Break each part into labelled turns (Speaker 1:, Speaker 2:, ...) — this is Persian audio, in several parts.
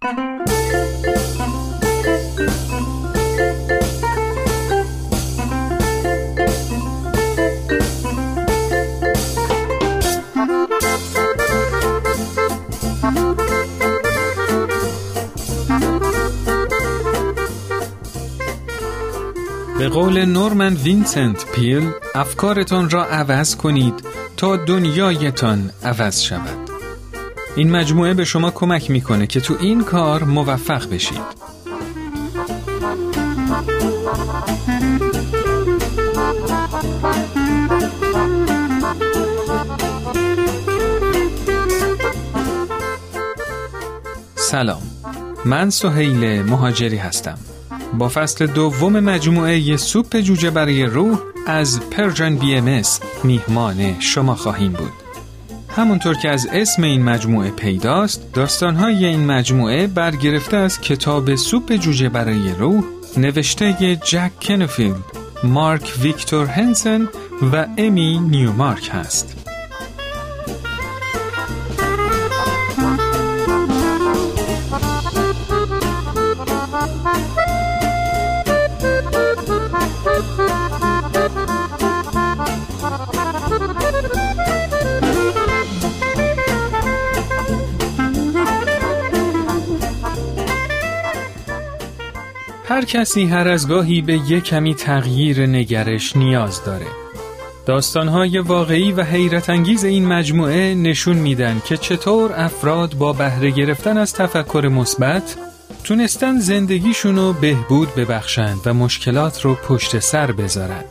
Speaker 1: به قول نورمن وینسنت پیل افکارتان را عوض کنید تا دنیایتان عوض شود. این مجموعه به شما کمک می‌کنه که تو این کار موفق بشید. سلام. من سهیل مهاجری هستم. با فصل دوم مجموعه سوپ جوجه برای روح از Persian BMS میهمان شما خواهیم بود. همونطور که از اسم این مجموعه پیداست داستانهای این مجموعه برگرفته از کتاب سوپ جوجه برای روح نوشته جک کنفیلد مارک ویکتور هنسن و امی نیومارک هست. هر کسی هر از گاهی به یک کمی تغییر نگرش نیاز داره. داستانهای واقعی و حیرت انگیز این مجموعه نشون میدن که چطور افراد با بهره گرفتن از تفکر مثبت تونستن زندگیشونو بهبود ببخشند و مشکلات رو پشت سر بذارن.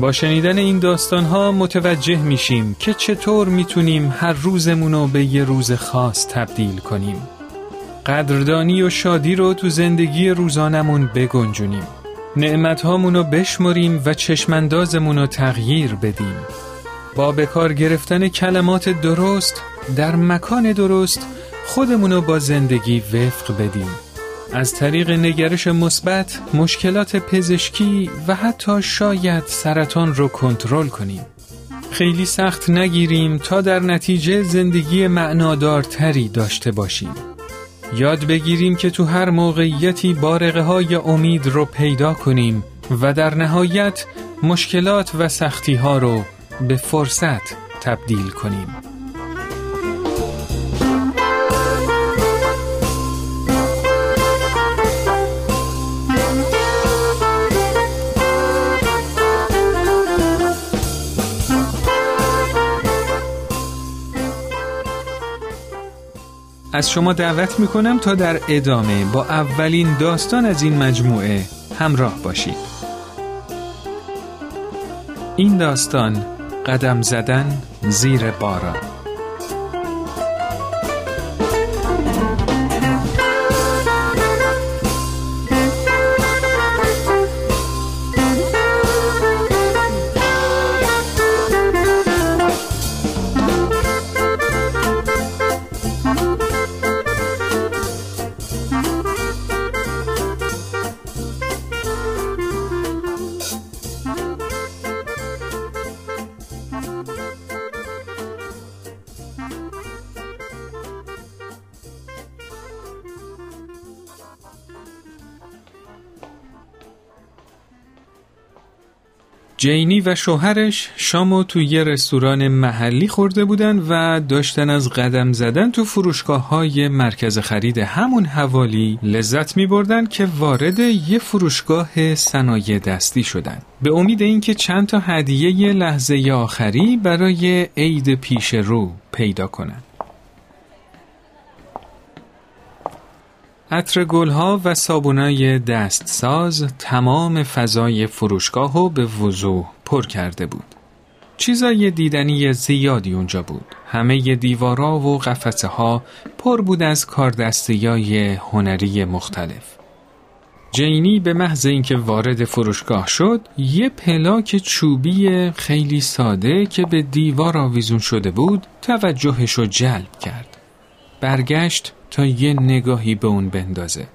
Speaker 1: با شنیدن این داستانها متوجه میشیم که چطور می‌تونیم هر روزمونو به یه روز خاص تبدیل کنیم. قدردانی و شادی رو تو زندگی روزانمون بگنجونیم. نعمت رو بشمریم و چشمندازمون رو تغییر بدیم. با بکار گرفتن کلمات درست در مکان درست خودمون رو با زندگی وفق بدیم. از طریق نگرش مثبت مشکلات پزشکی و حتی شاید سرطان رو کنترل کنیم. خیلی سخت نگیریم تا در نتیجه زندگی معنادارتری داشته باشیم. یاد بگیریم که تو هر موقعیتی بارقه های امید رو پیدا کنیم و در نهایت مشکلات و سختی ها رو به فرصت تبدیل کنیم. از شما دعوت می‌کنم تا در ادامه با اولین داستان از این مجموعه همراه باشید. این داستان قدم زدن زیر باران. جینی و شوهرش شامو تو یه رستوران محلی خورده بودن و داشتن از قدم زدن تو فروشگاه های مرکز خرید همون حوالی لذت می بردن که وارد یه فروشگاه صنایع دستی شدن. به امید اینکه چند تا هدیه لحظه آخری برای عید پیش رو پیدا کنن. عطر گلها و صابونای دستساز تمام فضای فروشگاه رو به وضوح پر کرده بود. چیزای دیدنی زیادی اونجا بود. همه دیوارا و قفسه ها پر بود از کاردستیای هنری مختلف. جینی به محض اینکه وارد فروشگاه شد یه پلاک چوبی خیلی ساده که به دیوار آویزون شده بود توجهش رو جلب کرد. برگشت تا یه نگاهی به اون بندازه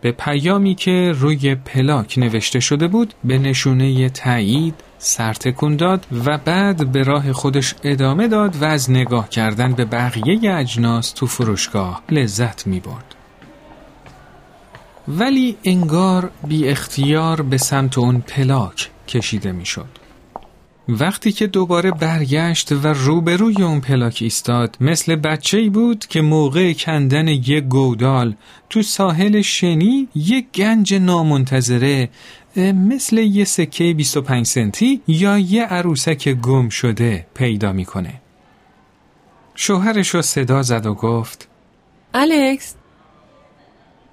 Speaker 1: به پیامی که روی پلاک نوشته شده بود به نشونه تایید سرتکون داد و بعد به راه خودش ادامه داد و از نگاه کردن به بقیه اجناس تو فروشگاه لذت می برد. ولی انگار بی اختیار به سمت اون پلاک کشیده می شد. وقتی که دوباره برگشت و روبروی اون پلاک ایستاد مثل بچه ای بود که موقع کندن یه گودال تو ساحل شنی یه گنج نامنتظره مثل یه سکه 25 سنتی یا یه عروسک گم شده پیدا می‌کنه. شوهرش رو صدا زد و گفت
Speaker 2: الکس؟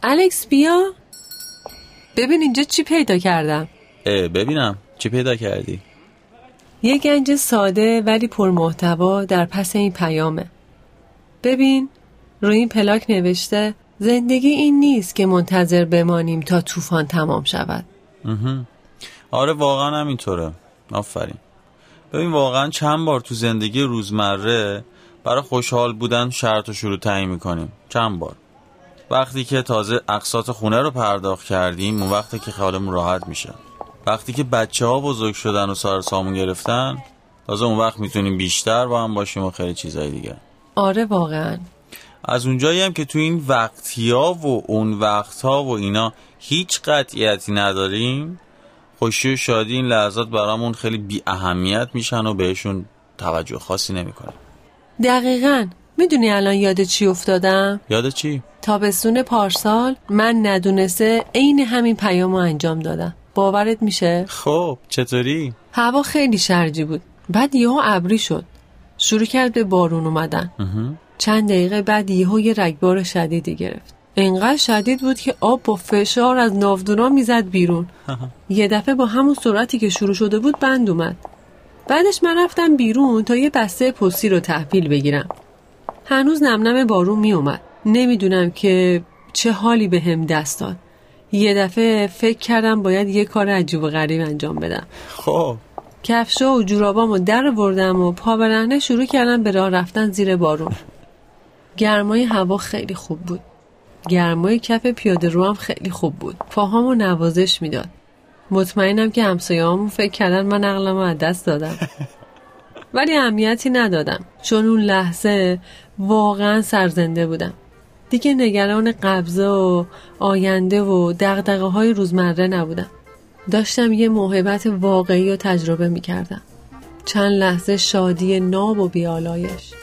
Speaker 2: الکس بیا. ببین اینجا چی پیدا کردم.
Speaker 3: ببینم. چی پیدا کردی؟
Speaker 2: یه گنج ساده ولی پرمحتوا در پس این پیامه. ببین روی این پلاک نوشته زندگی این نیست که منتظر بمانیم تا طوفان تمام شود.
Speaker 3: آره واقعا همینطوره. آفرین. ببین واقعا چند بار تو زندگی روزمره برای خوشحال بودن شرط و شروع تعیین می‌کنیم. چند بار. وقتی که تازه اقساط خونه رو پرداخت کردیم اون وقتی که خیالمون راحت میشه. وقتی که بچه ها بزرگ شدن و سار سامون گرفتن تازه اون وقت می‌تونیم بیشتر با هم باشیم و خیلی چیزهای دیگه.
Speaker 2: آره واقعا.
Speaker 3: از اونجایی هم که تو این وقتی ها و اون وقت ها و اینا هیچ قطعیتی نداریم خوشی و شادی این لحظات برامون خیلی بی اهمیت میشن و بهشون توجه خاصی نمی‌کنیم.
Speaker 2: دقیقا. می‌دونی الان یاد چی افتادم؟
Speaker 3: یاد چی؟
Speaker 2: تابستون پارسال من ندونسته عین همین پیامو انجام دادم. باورت میشه؟
Speaker 3: خب چطوری؟
Speaker 2: هوا خیلی شرجی بود. بعد یهو ابری شد. شروع کرد به بارون اومدن. چند دقیقه بعد یهو یه رگبار شدیدی گرفت. انقدر شدید بود که آب با فشار از ناودونا می‌زد بیرون. یه دفعه با همون سرعتی که شروع شده بود بند اومد. بعدش من رفتم بیرون تا یه بسته پستی رو تحویل بگیرم. هنوز نمنم بارون میومد نمی‌دونم که چه حالی به هم دست داد. یه دفعه فکر کردم باید یه کار عجیب و غریب انجام بدم.
Speaker 3: خب.
Speaker 2: کفشا و جورابامو در بردم و پا برهنه شروع کردم به راه رفتن زیر بارون. گرمای هوا خیلی خوب بود. گرمای کف پیاده رو هم خیلی خوب بود. پاهامو نوازش می‌داد. مطمئنم که همسایه‌هامون فکر کردن من عقلمو از دست دادم. ولی اهمیتی ندادم. چون اون لحظه واقعا سرزنده بودم. دیگه نگران قبضه و آینده و دقدقه های روزمره نبودم. داشتم یه محبت واقعی رو تجربه می کردم چند لحظه شادی ناب و بیالایش.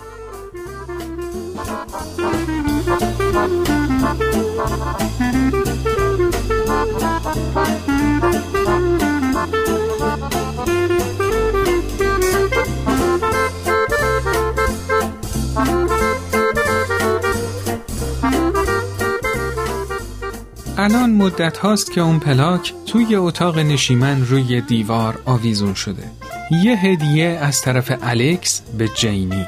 Speaker 1: الان مدت هاست که اون پلاک توی اتاق نشیمن روی دیوار آویزون شده. یه هدیه از طرف الکس به جینی.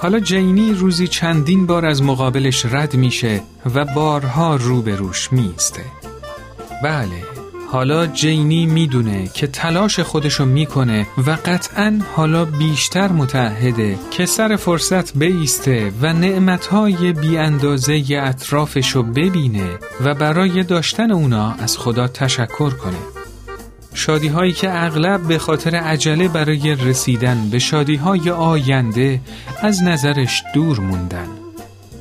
Speaker 1: حالا جینی روزی چندین بار از مقابلش رد میشه و بارها روبروش میسته بله. حالا جینی می‌دونه که تلاش خودشو می‌کنه و قطعا حالا بیشتر متعهده که سر فرصت بیسته و نعمتهای بی اندازه اطرافشو ببینه و برای داشتن اونا از خدا تشکر کنه. شادی هایی که اغلب به خاطر عجله برای رسیدن به شادی های آینده از نظرش دور موندن.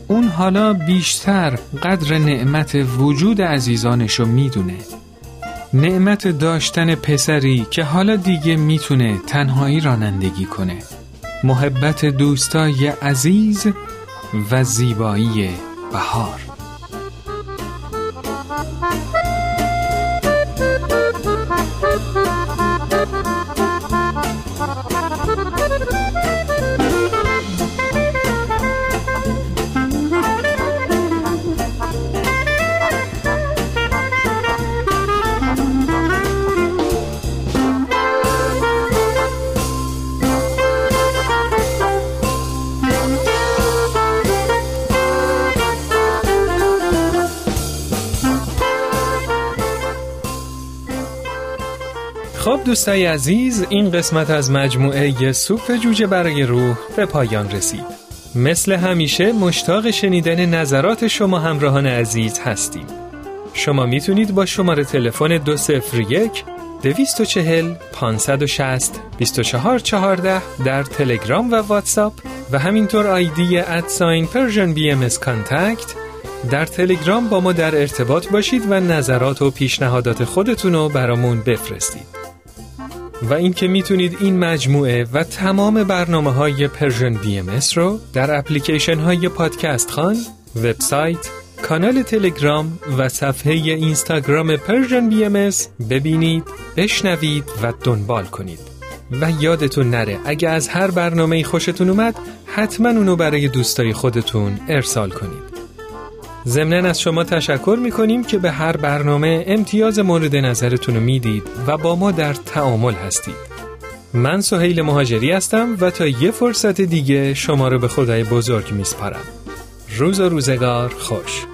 Speaker 1: اون حالا بیشتر قدر نعمت وجود عزیزانشو می‌دونه. نعمت داشتن پسری که حالا دیگه می‌تونه تنهایی رانندگی کنه. محبت دوستای عزیز و زیبایی بهار. دوستای عزیز این قسمت از مجموعه سوپ جوجه برای روح به پایان رسید. مثل همیشه مشتاق شنیدن نظرات شما همراهان عزیز هستیم. شما می‌تونید با شماره تلفن 201 240 560 2414 در تلگرام و واتساپ و همینطور آیدی at sign Persian BMS contact در تلگرام با ما در ارتباط باشید و نظرات و پیشنهادات خودتون رو برامون بفرستید. و اینکه می‌تونید این مجموعه و تمام برنامه های Persian BMS رو در اپلیکیشن های پادکست خوان، وبسایت، کانال تلگرام و صفحه اینستاگرام Persian BMS ببینید، بشنوید و دنبال کنید. و یادتون نره اگه از هر برنامه خوشتون اومد حتما اونو برای دوستای خودتون ارسال کنید. ضمنا از شما تشکر می کنیم که به هر برنامه امتیاز مورد نظرتون رو می‌دید و با ما در تعامل هستید. من سهیل مهاجری هستم و تا یه فرصت دیگه شما رو به خدای بزرگ میسپارم. روز و روزگار خوش.